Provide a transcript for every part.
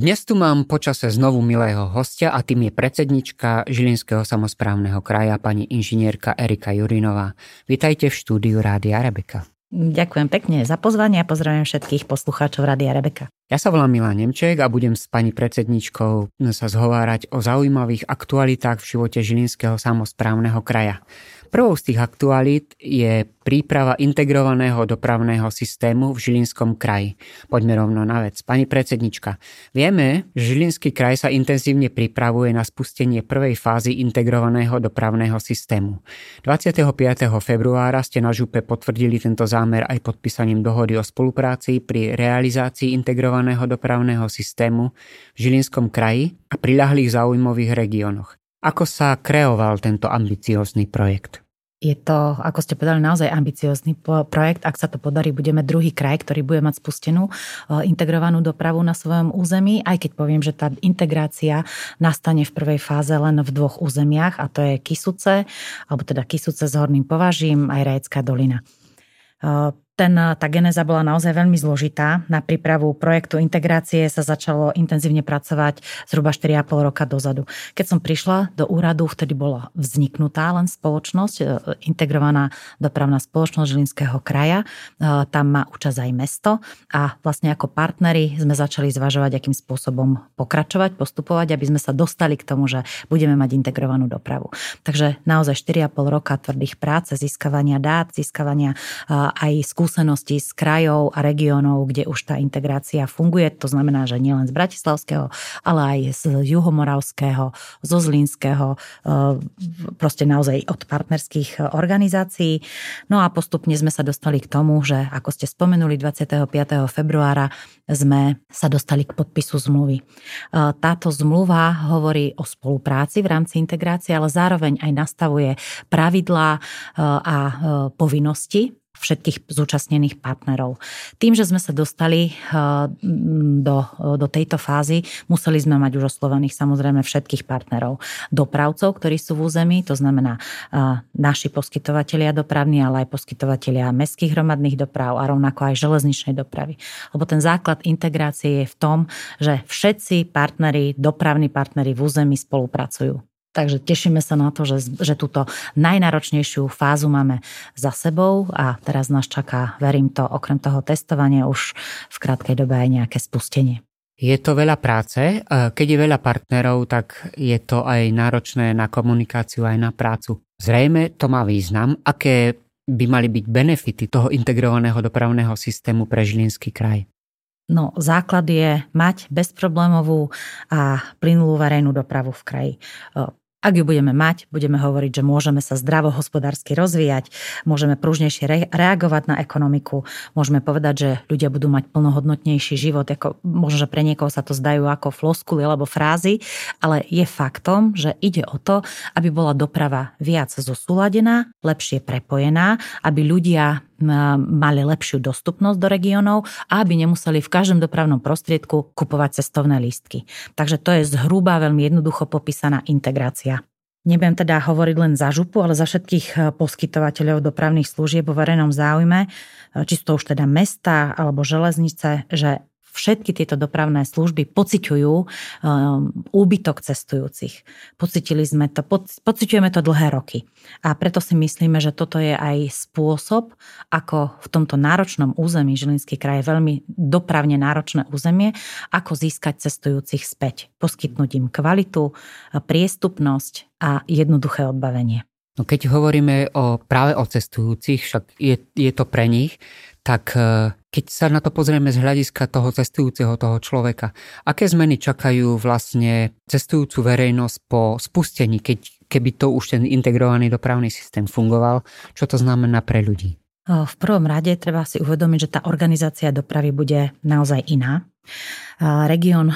Dnes tu mám počase znovu milého hostia a tým je predsednička Žilinského samozprávneho kraja pani inžinierka Erika Jurinová. Vítajte v štúdiu Rádia Rebeka. Ďakujem pekne za pozvanie a pozdravujem všetkých poslucháčov Rádia Rebeka. Ja sa volám Milan Nemček a budem s pani predsedničkou sa zhovárať o zaujímavých aktualitách v živote Žilinského samozprávneho kraja. Prvou z tých aktualít je príprava integrovaného dopravného systému v Žilinskom kraji. Poďme rovno na vec. Pani predsednička, vieme, že Žilinský kraj sa intenzívne pripravuje na spustenie prvej fázy integrovaného dopravného systému. 25. februára ste na župe potvrdili tento zámer aj podpísaním dohody o spolupráci pri realizácii integrovaného dopravného systému v Žilinskom kraji a priľahlých záujmových regiónoch. Ako sa kreoval tento ambiciózny projekt? Je to, ako ste povedali, naozaj ambiciózny projekt. Ak sa to podarí, budeme druhý kraj, ktorý bude mať spustenú e, integrovanú dopravu na svojom území, aj keď poviem, že tá integrácia nastane v prvej fáze len v dvoch územiach, a to je Kisuce, alebo teda Kisuce s Horným považím, aj Rajecká dolina. Ten, tá genéza bola naozaj veľmi zložitá. Na prípravu projektu integrácie sa začalo intenzívne pracovať zhruba 4,5 roka dozadu. Keď som prišla do úradu, vtedy bola vzniknutá len spoločnosť, e, integrovaná dopravná spoločnosť Žilinského kraja. E, tam má účasť aj mesto a vlastne ako partneri sme začali zvažovať, akým spôsobom pokračovať, postupovať, aby sme sa dostali k tomu, že budeme mať integrovanú dopravu. Takže naozaj 4,5 roka tvrdých práce, získavania dát, získavania aj skúseností skúsenosti z krajov a regiónov, kde už tá integrácia funguje. To znamená, že nielen z Bratislavského, ale aj z Juhomoravského, zo Zlínskeho, e, proste naozaj od partnerských organizácií. No a postupne sme sa dostali k tomu, že ako ste spomenuli, 25. februára sme sa dostali k podpisu zmluvy. E, táto zmluva hovorí o spolupráci v rámci integrácie, ale zároveň aj nastavuje pravidlá e, a povinnosti všetkých zúčastnených partnerov. Tým, že sme sa dostali eh, do, do tejto fázy, museli sme mať už oslovených samozrejme všetkých partnerov. Dopravcov, ktorí sú v území, to znamená eh, naši poskytovateľia dopravní, ale aj poskytovateľia mestských hromadných doprav a rovnako aj železničnej dopravy. Lebo ten základ integrácie je v tom, že všetci partneri, dopravní partneri v území spolupracujú. Takže tešíme sa na to, že, že túto najnáročnejšiu fázu máme za sebou a teraz nás čaká, verím to, okrem toho testovania už v krátkej dobe aj nejaké spustenie. Je to veľa práce. Keď je veľa partnerov, tak je to aj náročné na komunikáciu, aj na prácu. Zrejme to má význam, aké by mali byť benefity toho integrovaného dopravného systému pre Žilinský kraj. No, základ je mať bezproblémovú a plynulú verejnú dopravu v kraji. Ak ju budeme mať, budeme hovoriť, že môžeme sa zdravo hospodársky rozvíjať, môžeme pružnejšie re- reagovať na ekonomiku, môžeme povedať, že ľudia budú mať plnohodnotnejší život. Ako, možno, že pre niekoho sa to zdajú ako floskuly alebo frázy, ale je faktom, že ide o to, aby bola doprava viac zosúladená, lepšie prepojená, aby ľudia mali lepšiu dostupnosť do regiónov a aby nemuseli v každom dopravnom prostriedku kupovať cestovné lístky. Takže to je zhruba veľmi jednoducho popísaná integrácia. Nebudem teda hovoriť len za župu, ale za všetkých eh, poskytovateľov dopravných služieb vo verejnom záujme, eh, či sú to už teda mesta alebo železnice, že všetky tieto dopravné služby pociťujú um, úbytok cestujúcich. Pocitili sme to, pociťujeme to dlhé roky. A preto si myslíme, že toto je aj spôsob, ako v tomto náročnom území, Žilinský kraj je veľmi dopravne náročné územie, ako získať cestujúcich späť. Poskytnúť im kvalitu, priestupnosť a jednoduché odbavenie. No keď hovoríme o, práve o cestujúcich, však je, je to pre nich, tak e, keď sa na to pozrieme z hľadiska toho cestujúceho, toho človeka, aké zmeny čakajú vlastne cestujúcu verejnosť po spustení, keď, keby to už ten integrovaný dopravný systém fungoval, čo to znamená pre ľudí? V prvom rade treba si uvedomiť, že tá organizácia dopravy bude naozaj iná. Región,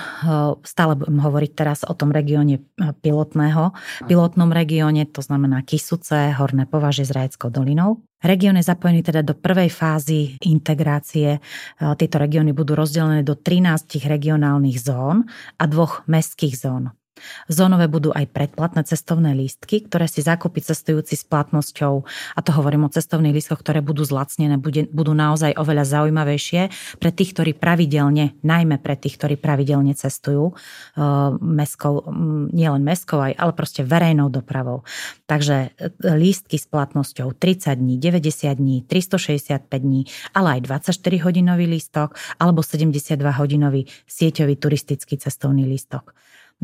stále budem hovoriť teraz o tom regióne pilotného, pilotnom regióne, to znamená Kisuce, Horné považe s Rajeckou dolinou. Región je zapojený teda do prvej fázy integrácie. Tieto regióny budú rozdelené do 13 regionálnych zón a dvoch mestských zón. Zónové budú aj predplatné cestovné lístky, ktoré si zakúpi cestujúci s platnosťou, a to hovorím o cestovných lístkoch, ktoré budú zlacnené, budú naozaj oveľa zaujímavejšie pre tých, ktorí pravidelne, najmä pre tých, ktorí pravidelne cestujú uh, meskou, nielen meskou, ale proste verejnou dopravou. Takže e, lístky s platnosťou 30 dní, 90 dní, 365 dní, ale aj 24-hodinový lístok alebo 72-hodinový sieťový turistický cestovný lístok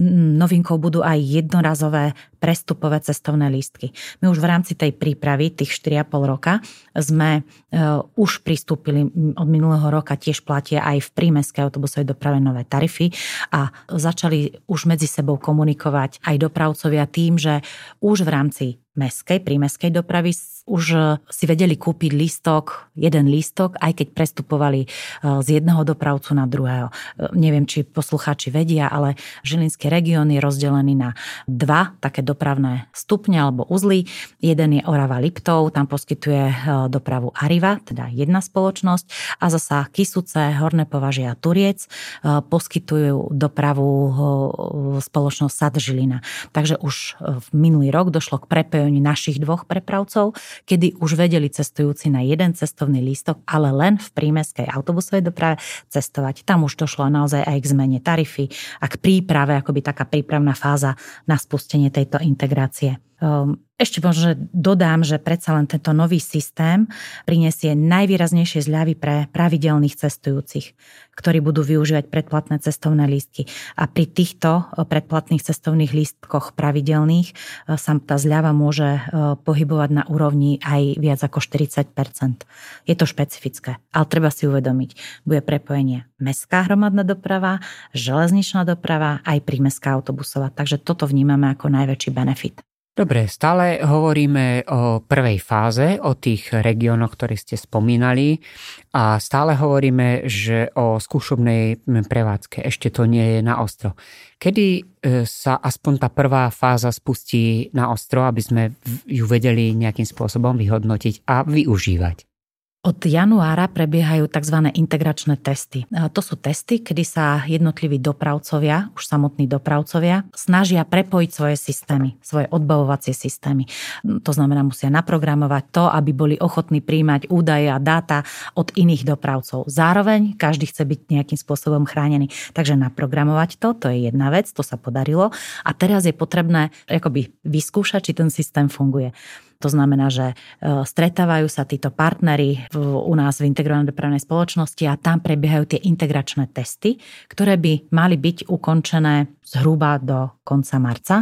novinkou budú aj jednorazové prestupové cestovné lístky. My už v rámci tej prípravy, tých 4,5 roka, sme uh, už pristúpili od minulého roka, tiež platia aj v prímeskej autobusovej doprave nové tarify a začali už medzi sebou komunikovať aj dopravcovia tým, že už v rámci meskej, prímeskej dopravy už e, si vedeli kúpiť lístok, jeden lístok, aj keď prestupovali e, z jedného dopravcu na druhého. E, neviem, či poslucháči vedia, ale Žilinský región je rozdelený na dva také dopravné stupne alebo uzly. Jeden je Orava Liptov, tam poskytuje dopravu Ariva, teda jedna spoločnosť, a zasa Kisuce, Horné považia Turiec poskytujú dopravu spoločnosť Sad Žilina. Takže už v minulý rok došlo k prepojeniu prepojení našich dvoch prepravcov, kedy už vedeli cestujúci na jeden cestovný lístok, ale len v prímeskej autobusovej doprave cestovať. Tam už došlo naozaj aj k zmene tarify a k príprave, akoby taká prípravná fáza na spustenie tejto integrácie. Ehm, ešte možno dodám, že predsa len tento nový systém prinesie najvýraznejšie zľavy pre pravidelných cestujúcich, ktorí budú využívať predplatné cestovné lístky. A pri týchto eh, predplatných cestovných lístkoch pravidelných eh, sa tá zľava môže eh, pohybovať na úrovni aj viac ako 40% Je to špecifické, ale treba si uvedomiť, bude prepojenie mestská hromadná doprava, železničná doprava, aj prímestská autobusová. Takže toto vnímame ako najväčší benefit. Dobre, stále hovoríme o prvej fáze, o tých regiónoch, ktoré ste spomínali a stále hovoríme, že o skúšobnej prevádzke. Ešte to nie je na ostro. Kedy e, sa aspoň tá prvá fáza spustí na ostro, aby sme ju vedeli nejakým spôsobom vyhodnotiť a využívať? Od januára prebiehajú tzv. integračné testy. To sú testy, kedy sa jednotliví dopravcovia, už samotní dopravcovia, snažia prepojiť svoje systémy, svoje odbavovacie systémy. To znamená, musia naprogramovať to, aby boli ochotní príjmať údaje a dáta od iných dopravcov. Zároveň každý chce byť nejakým spôsobom chránený. Takže naprogramovať to, to je jedna vec, to sa podarilo. A teraz je potrebné akoby vyskúšať, či ten systém funguje. To znamená, že e, stretávajú sa títo partnery u nás v integrovanej dopravnej spoločnosti a tam prebiehajú tie integračné testy, ktoré by mali byť ukončené zhruba do konca marca.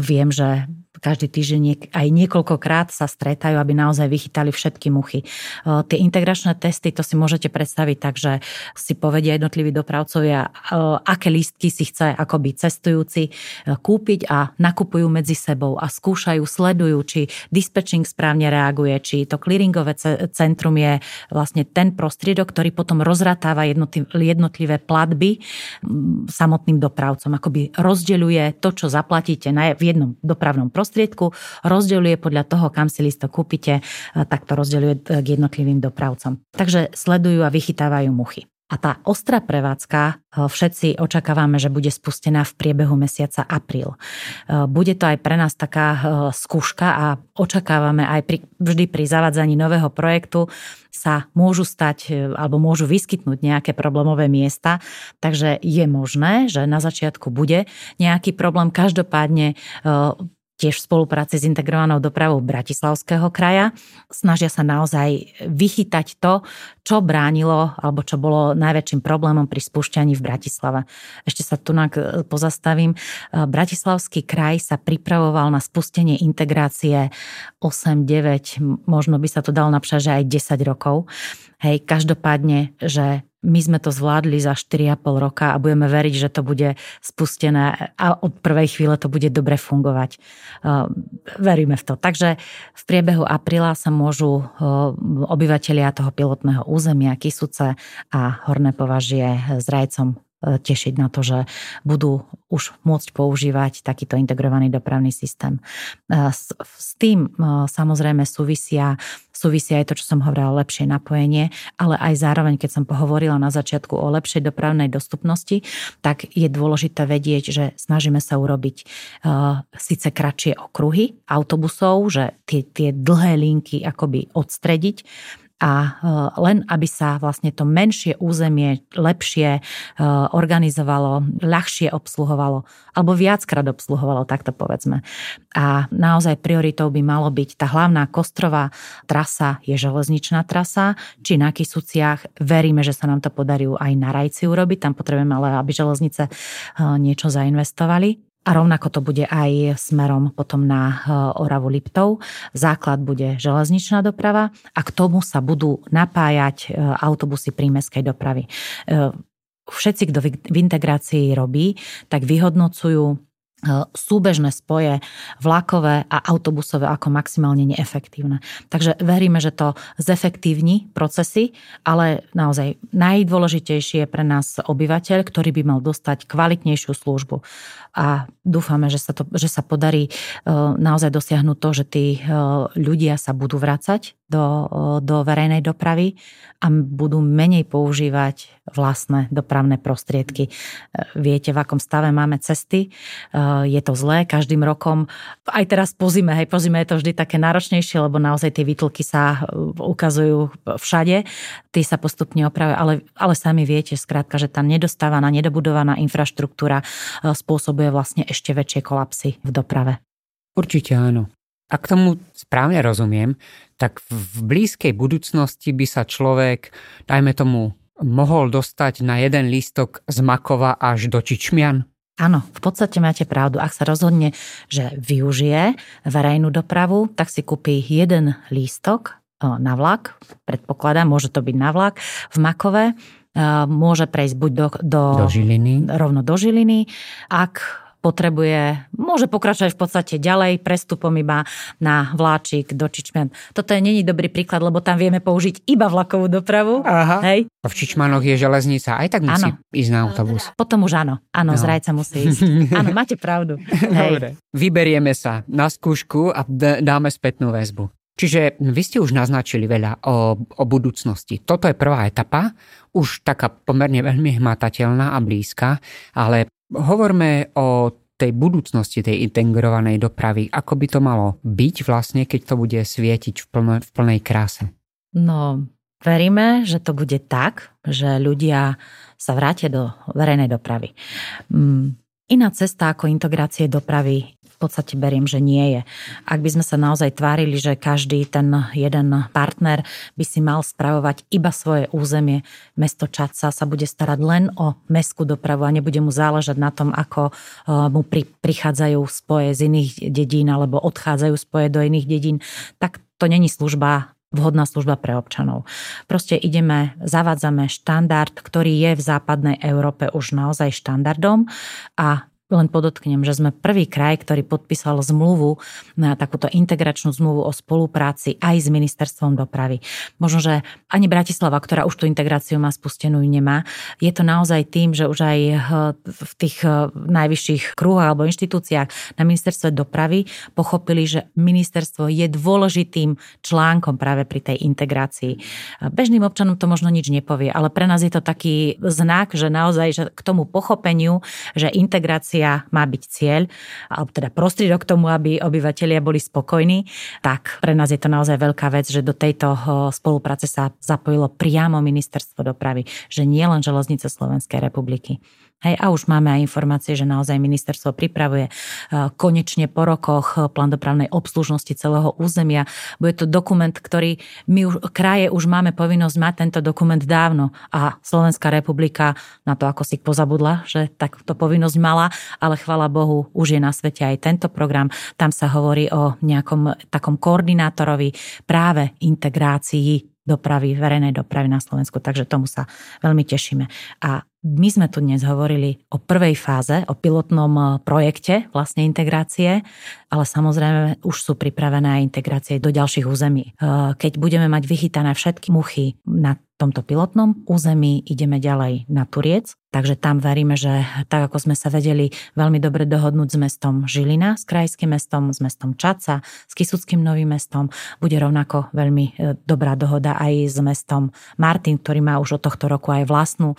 Viem, že každý týždeň aj niekoľkokrát sa stretajú, aby naozaj vychytali všetky muchy. Tie integračné testy, to si môžete predstaviť tak, že si povedia jednotliví dopravcovia, aké lístky si chce akoby cestujúci kúpiť a nakupujú medzi sebou a skúšajú, sledujú, či dispatching správne reaguje, či to clearingové centrum je vlastne ten prostriedok, ktorý potom rozratáva jednotlivé platby samotným dopravcom. Akoby rozdeľuje to, čo zaplatíte v jednom dopravnom prostriedku prostriedku, rozdeľuje podľa toho, kam si listo kúpite, tak to rozdeľuje k jednotlivým dopravcom. Takže sledujú a vychytávajú muchy. A tá ostrá prevádzka všetci očakávame, že bude spustená v priebehu mesiaca apríl. Bude to aj pre nás taká skúška a očakávame aj pri, vždy pri zavádzaní nového projektu sa môžu stať alebo môžu vyskytnúť nejaké problémové miesta, takže je možné, že na začiatku bude nejaký problém. Každopádne tiež v spolupráci s integrovanou dopravou Bratislavského kraja. Snažia sa naozaj vychytať to, čo bránilo alebo čo bolo najväčším problémom pri spúšťaní v Bratislave. Ešte sa tu pozastavím. Bratislavský kraj sa pripravoval na spustenie integrácie 8, 9, možno by sa to dalo napísať, že aj 10 rokov. Hej, každopádne, že my sme to zvládli za 4,5 roka a budeme veriť, že to bude spustené a od prvej chvíle to bude dobre fungovať. Veríme v to. Takže v priebehu apríla sa môžu obyvateľia toho pilotného územia Kisuce a Horné považie s rajcom tešiť na to, že budú už môcť používať takýto integrovaný dopravný systém. S, s tým samozrejme súvisia, súvisia aj to, čo som hovorila, lepšie napojenie, ale aj zároveň, keď som pohovorila na začiatku o lepšej dopravnej dostupnosti, tak je dôležité vedieť, že snažíme sa urobiť uh, síce kratšie okruhy autobusov, že tie, tie dlhé linky akoby odstrediť, a e, len aby sa vlastne to menšie územie lepšie e, organizovalo, ľahšie obsluhovalo alebo viackrát obsluhovalo, tak to povedzme. A naozaj prioritou by malo byť tá hlavná kostrová trasa je železničná trasa, či na Kisuciach. Veríme, že sa nám to podarí aj na Rajci urobiť, tam potrebujeme ale, aby železnice e, niečo zainvestovali. A rovnako to bude aj smerom potom na eh, Oravu Liptov. Základ bude železničná doprava a k tomu sa budú napájať eh, autobusy prímeskej dopravy. Eh, všetci, kto v integrácii robí, tak vyhodnocujú súbežné spoje vlakové a autobusové ako maximálne neefektívne. Takže veríme, že to zefektívni procesy, ale naozaj najdôležitejšie je pre nás obyvateľ, ktorý by mal dostať kvalitnejšiu službu. A dúfame, že sa, to, že sa podarí e, naozaj dosiahnuť to, že tí e, ľudia sa budú vrácať do, e, do verejnej dopravy a budú menej používať vlastné dopravné prostriedky. Viete, v akom stave máme cesty je to zlé každým rokom. Aj teraz po zime, hej, po zime je to vždy také náročnejšie, lebo naozaj tie výtlky sa e, ukazujú všade. Tí sa postupne opravujú, ale, ale sami viete, skrátka, že tá nedostávaná, nedobudovaná infraštruktúra e, spôsobuje vlastne ešte väčšie kolapsy v doprave. Určite áno. Ak tomu správne rozumiem, tak v blízkej budúcnosti by sa človek, dajme tomu, mohol dostať na jeden lístok z Makova až do Čičmian? Áno, v podstate máte pravdu. Ak sa rozhodne, že využije verejnú dopravu, tak si kúpi jeden lístok na vlak, predpokladám, môže to byť na vlak v Makove, môže prejsť buď do, do, do Žiliny. rovno do Žiliny. Ak potrebuje, môže pokračovať v podstate ďalej prestupom iba na vláčik do Čičmen. Toto je není dobrý príklad, lebo tam vieme použiť iba vlakovú dopravu. Aha. Hej. V Čičmanoch je železnica, aj tak musí ano. ísť na autobus. Potom už áno, áno, no. z Rajca musí ísť. Áno, máte pravdu. Hej. Dobre. Vyberieme sa na skúšku a dáme spätnú väzbu. Čiže vy ste už naznačili veľa o, o budúcnosti. Toto je prvá etapa, už taká pomerne veľmi hmatateľná a blízka, ale Hovorme o tej budúcnosti tej integrovanej dopravy. Ako by to malo byť vlastne, keď to bude svietiť v, plne, v plnej kráse? No, veríme, že to bude tak, že ľudia sa vrátia do verejnej dopravy. Mm, iná cesta ako integrácie dopravy v podstate beriem, že nie je. Ak by sme sa naozaj tvárili, že každý ten jeden partner by si mal spravovať iba svoje územie, mesto Čaca sa bude starať len o mestskú dopravu a nebude mu záležať na tom, ako e, mu pri, prichádzajú spoje z iných dedín alebo odchádzajú spoje do iných dedín, tak to není služba vhodná služba pre občanov. Proste ideme, zavádzame štandard, ktorý je v západnej Európe už naozaj štandardom a len podotknem, že sme prvý kraj, ktorý podpísal zmluvu, na takúto integračnú zmluvu o spolupráci aj s ministerstvom dopravy. Možno, že ani Bratislava, ktorá už tú integráciu má spustenú, nemá. Je to naozaj tým, že už aj eh, v tých eh, najvyšších kruhoch alebo inštitúciách na ministerstve dopravy pochopili, že ministerstvo je dôležitým článkom práve pri tej integrácii. Bežným občanom to možno nič nepovie, ale pre nás je to taký znak, že naozaj že k tomu pochopeniu, že integrácia integrácia má byť cieľ, alebo teda prostriedok k tomu, aby obyvateľia boli spokojní, tak pre nás je to naozaj veľká vec, že do tejto spolupráce sa zapojilo priamo ministerstvo dopravy, že nie len železnice Slovenskej republiky. Hej, a už máme aj informácie, že naozaj ministerstvo pripravuje e, konečne po rokoch e, plán dopravnej obslužnosti celého územia. Bude to dokument, ktorý my už, kraje už máme povinnosť mať tento dokument dávno a Slovenská republika na to ako si pozabudla, že takto povinnosť mala, ale chvala Bohu, už je na svete aj tento program. Tam sa hovorí o nejakom takom koordinátorovi práve integrácii dopravy, verejnej dopravy na Slovensku, takže tomu sa veľmi tešíme. A my sme tu dnes hovorili o prvej fáze, o pilotnom e, projekte vlastne integrácie, ale samozrejme už sú pripravené aj integrácie do ďalších území. E, keď budeme mať vychytané všetky muchy na tomto pilotnom území ideme ďalej na Turiec, takže tam veríme, že tak ako sme sa vedeli veľmi dobre dohodnúť s mestom Žilina, s krajským mestom, s mestom Čaca, s Kisuckým novým mestom, bude rovnako veľmi e, dobrá dohoda aj s mestom Martin, ktorý má už od tohto roku aj vlastnú e,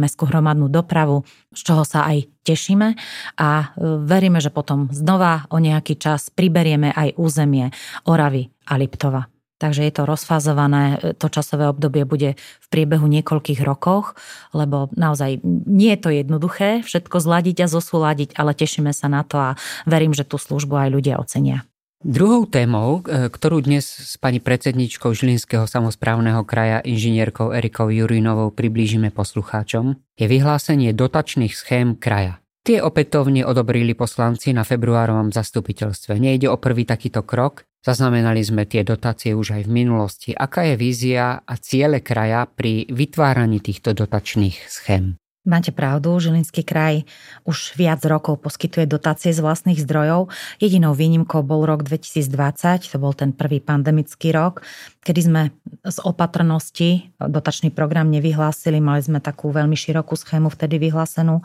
mestskú hromadnú dopravu, z čoho sa aj tešíme a e, veríme, že potom znova o nejaký čas priberieme aj územie Oravy a Liptova. Takže je to rozfázované, to časové obdobie bude v priebehu niekoľkých rokoch, lebo naozaj nie je to jednoduché všetko zladiť a zosúladiť, ale tešíme sa na to a verím, že tú službu aj ľudia ocenia. Druhou témou, e, ktorú dnes s pani predsedničkou Žilinského samozprávneho kraja inžinierkou Erikou Jurinovou priblížime poslucháčom, je vyhlásenie dotačných schém kraja. Tie opätovne odobrili poslanci na februárovom zastupiteľstve. Nejde o prvý takýto krok, Zaznamenali sme tie dotácie už aj v minulosti. Aká je vízia a ciele kraja pri vytváraní týchto dotačných schém? Máte pravdu, Žilinský kraj už viac rokov poskytuje dotácie z vlastných zdrojov. Jedinou výnimkou bol rok 2020, to bol ten prvý pandemický rok, kedy sme z opatrnosti dotačný program nevyhlásili. Mali sme takú veľmi širokú schému vtedy vyhlásenú,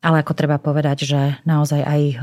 ale ako treba povedať, že naozaj aj e,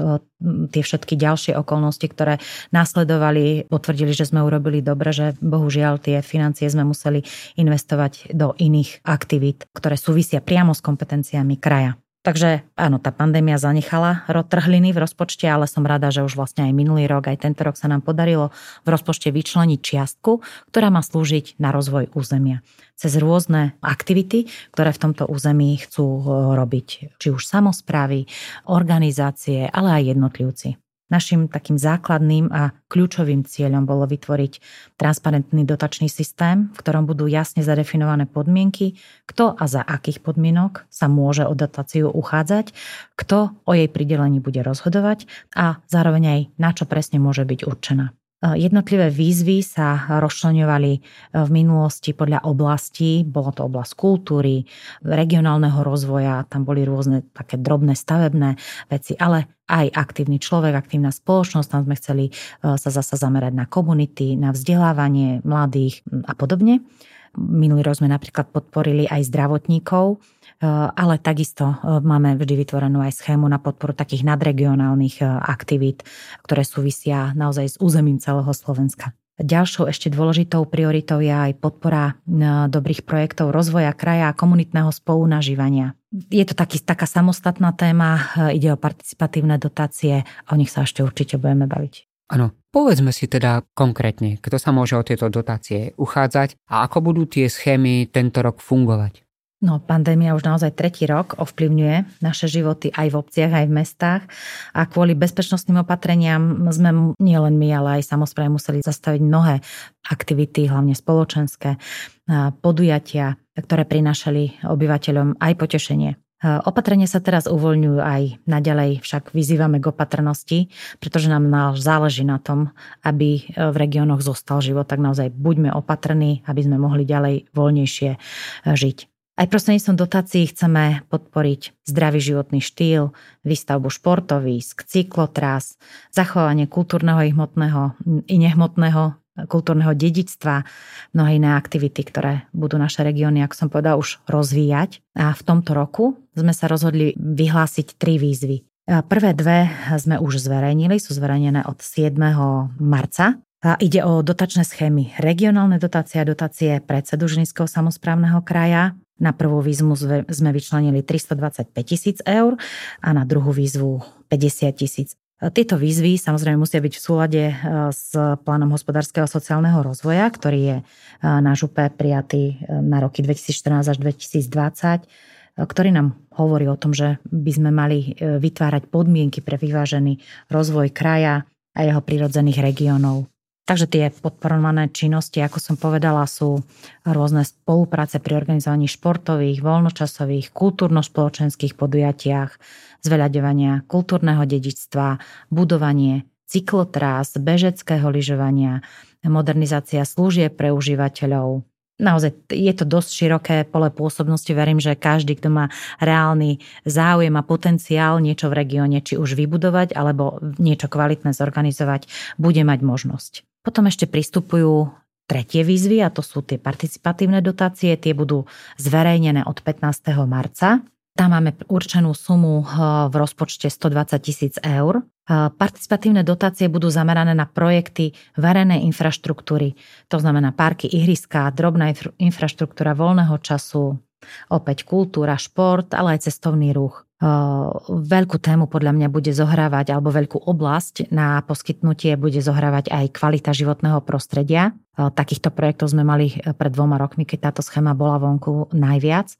tie všetky ďalšie okolnosti, ktoré následovali, potvrdili, že sme urobili dobre, že bohužiaľ tie financie sme museli investovať do iných aktivít, ktoré súvisia priamo s kompetenciou kompetenciami kraja. Takže áno, tá pandémia zanechala trhliny v rozpočte, ale som rada, že už vlastne aj minulý rok, aj tento rok sa nám podarilo v rozpočte vyčleniť čiastku, ktorá má slúžiť na rozvoj územia. Cez rôzne aktivity, ktoré v tomto území chcú robiť, či už samozprávy, organizácie, ale aj jednotlivci. Našim takým základným a kľúčovým cieľom bolo vytvoriť transparentný dotačný systém, v ktorom budú jasne zadefinované podmienky, kto a za akých podmienok sa môže o dotáciu uchádzať, kto o jej pridelení bude rozhodovať a zároveň aj na čo presne môže byť určená. Jednotlivé výzvy sa rozčleňovali e, v minulosti podľa oblastí. Bolo to oblasť kultúry, regionálneho rozvoja, tam boli rôzne také drobné stavebné veci, ale aj aktívny človek, aktívna spoločnosť. Tam sme chceli e, sa zasa zamerať na komunity, na vzdelávanie mladých a podobne. Minulý rok sme napríklad podporili aj zdravotníkov, Eh, ale takisto eh, máme vždy vytvorenú aj schému na podporu takých nadregionálnych eh, aktivít, ktoré súvisia naozaj s územím celého Slovenska. Ďalšou ešte dôležitou prioritou je aj podpora dobrých projektov rozvoja kraja a komunitného spolunažívania. Je to taký, taká samostatná téma, ide o participatívne dotácie o nich sa ešte určite budeme baviť. Áno, povedzme si teda konkrétne, kto sa môže o tieto dotácie uchádzať a ako budú tie schémy tento rok fungovať. No, pandémia už naozaj tretí rok ovplyvňuje naše životy aj v obciach, aj v mestách a kvôli bezpečnostným opatreniam sme nielen my, ale aj samozprávne museli zastaviť mnohé aktivity, hlavne spoločenské podujatia, ktoré prinášali obyvateľom aj potešenie. Opatrenie sa teraz uvoľňujú aj naďalej, však vyzývame k opatrnosti, pretože nám záleží na tom, aby v regiónoch zostal život, tak naozaj buďme opatrní, aby sme mohli ďalej voľnejšie žiť. Aj prostredníctvom dotácií chceme podporiť zdravý životný štýl, výstavbu športovísk, cyklotras, zachovanie kultúrneho i hmotného i nehmotného kultúrneho dedičstva, mnohé iné aktivity, ktoré budú naše regióny, ako som povedal, už rozvíjať. A v tomto roku sme sa rozhodli vyhlásiť tri výzvy. Prvé dve sme už zverejnili, sú zverejnené od 7. marca. A ide o dotačné schémy. Regionálne dotácie a dotácie predsedu Žinského samozprávneho kraja na prvú výzvu sme vyčlenili 325 tisíc eur a na druhú výzvu 50 tisíc. Tieto výzvy samozrejme musia byť v súlade e, s plánom hospodárskeho a sociálneho rozvoja, ktorý je e, na župe prijatý e, na roky 2014 až 2020 ktorý nám hovorí o tom, že by sme mali vytvárať podmienky pre vyvážený rozvoj kraja a jeho prirodzených regiónov. Takže tie podporované činnosti, ako som povedala, sú rôzne spolupráce pri organizovaní športových, voľnočasových, kultúrno-spoločenských podujatiach, zveľaďovania kultúrneho dedičstva, budovanie cyklotrás, bežeckého lyžovania, modernizácia služieb pre užívateľov, naozaj je to dosť široké pole pôsobnosti. Verím, že každý, kto má reálny záujem a potenciál niečo v regióne, či už vybudovať alebo niečo kvalitné zorganizovať, bude mať možnosť. Potom ešte pristupujú tretie výzvy a to sú tie participatívne dotácie. Tie budú zverejnené od 15. marca. Tam máme určenú sumu v rozpočte 120 tisíc eur. Participatívne dotácie budú zamerané na projekty verejnej infraštruktúry, to znamená parky, ihriska, drobná infraštruktúra voľného času, opäť kultúra, šport, ale aj cestovný ruch. Veľkú tému podľa mňa bude zohrávať, alebo veľkú oblasť na poskytnutie bude zohrávať aj kvalita životného prostredia. Takýchto projektov sme mali pred dvoma rokmi, keď táto schéma bola vonku najviac.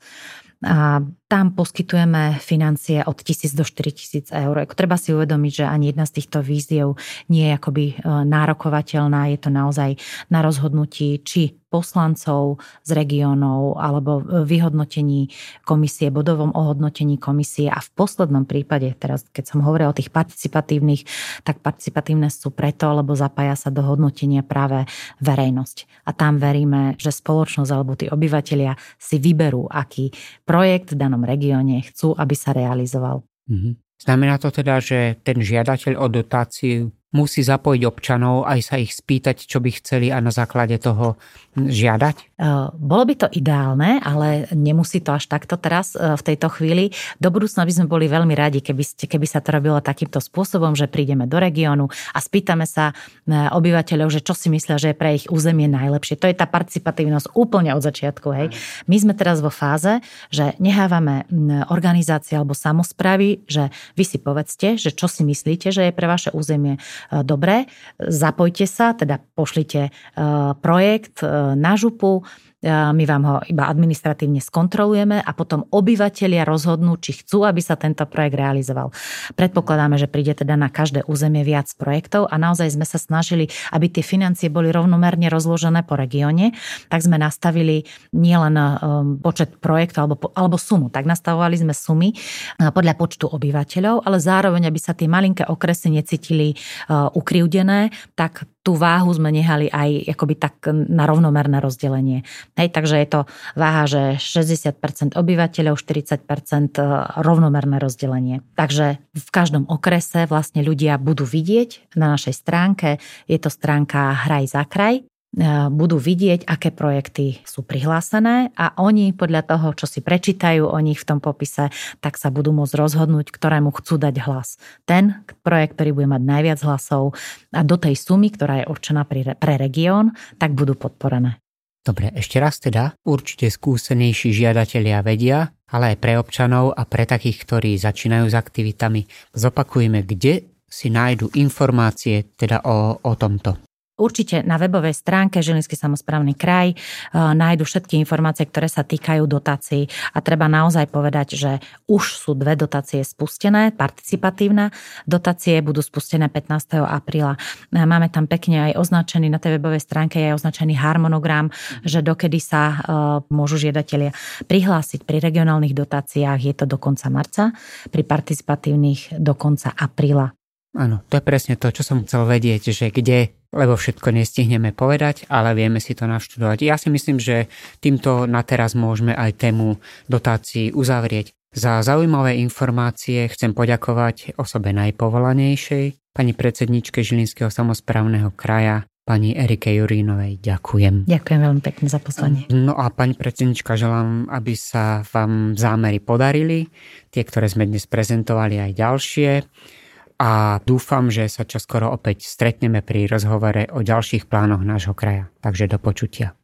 A tam poskytujeme financie od 1000 do 4000 eur. Treba si uvedomiť, že ani jedna z týchto víziev nie je akoby e, nárokovateľná. Je to naozaj na rozhodnutí, či poslancov z regiónov alebo vyhodnotení komisie, bodovom ohodnotení komisie a v poslednom prípade, teraz keď som hovorila o tých participatívnych, tak participatívne sú preto, lebo zapája sa do hodnotenia práve verejnosť. A tam veríme, že spoločnosť alebo tí obyvateľia si vyberú, aký projekt v danom danom regióne chcú, aby sa realizoval. Mm-hmm. Znamená to teda, že ten žiadateľ o dotáciu musí zapojiť občanov, aj sa ich spýtať, čo by chceli a na základe toho žiadať? E, bolo by to ideálne, ale nemusí to až takto teraz e, v tejto chvíli. Do budúcna by sme boli veľmi radi, keby, ste, keby sa to robilo takýmto spôsobom, že prídeme do regiónu a spýtame sa e, obyvateľov, že čo si myslia, že je pre ich územie najlepšie. To je tá participatívnosť úplne od začiatku. Hej. My sme teraz vo fáze, že nehávame organizácie alebo samozprávy, že vy si povedzte, že čo si myslíte, že je pre vaše územie dobre, zapojte sa, teda pošlite projekt na župu, my vám ho iba administratívne skontrolujeme a potom obyvateľia rozhodnú, či chcú, aby sa tento projekt realizoval. Predpokladáme, že príde teda na každé územie viac projektov a naozaj sme sa snažili, aby tie financie boli rovnomerne rozložené po regióne, tak sme nastavili nielen počet projektov alebo, alebo sumu, tak nastavovali sme sumy podľa počtu obyvateľov, ale zároveň, aby sa tie malinké okresy necítili ukrivdené, tak tú váhu sme nehali aj akoby tak na rovnomerné rozdelenie. Hej, takže je to váha, že 60% obyvateľov, 40% e, rovnomerné rozdelenie. Takže v každom okrese vlastne ľudia budú vidieť na našej stránke, je to stránka Hraj za kraj, budú vidieť, aké projekty sú prihlásené a oni podľa toho, čo si prečítajú o nich v tom popise, tak sa budú môcť rozhodnúť, ktorému chcú dať hlas. Ten projekt, ktorý bude mať najviac hlasov a do tej sumy, ktorá je určená pre región, tak budú podporené. Dobre, ešte raz teda, určite skúsenejší žiadatelia vedia, ale aj pre občanov a pre takých, ktorí začínajú s aktivitami, zopakujeme, kde si nájdu informácie teda o, o tomto. Určite na webovej stránke Žilinský samozprávny kraj e, nájdu všetky informácie, ktoré sa týkajú dotácií. A treba naozaj povedať, že už sú dve dotácie spustené, participatívne dotácie budú spustené 15. apríla. E, máme tam pekne aj označený, na tej webovej stránke je aj označený harmonogram, že dokedy sa e, môžu žiadatelia prihlásiť pri regionálnych dotáciách, je to do konca marca, pri participatívnych do konca apríla. Áno, to je presne to, čo som chcel vedieť, že kde, lebo všetko nestihneme povedať, ale vieme si to naštudovať. Ja si myslím, že týmto na teraz môžeme aj tému dotácií uzavrieť. Za zaujímavé informácie chcem poďakovať osobe najpovolanejšej, pani predsedničke Žilinského samozprávneho kraja, pani Erike Jurínovej. Ďakujem. Ďakujem veľmi pekne za poslanie. No a pani predsednička, želám, aby sa vám zámery podarili, tie, ktoré sme dnes prezentovali aj ďalšie a dúfam, že sa čoskoro opäť stretneme pri rozhovore o ďalších plánoch nášho kraja. Takže do počutia.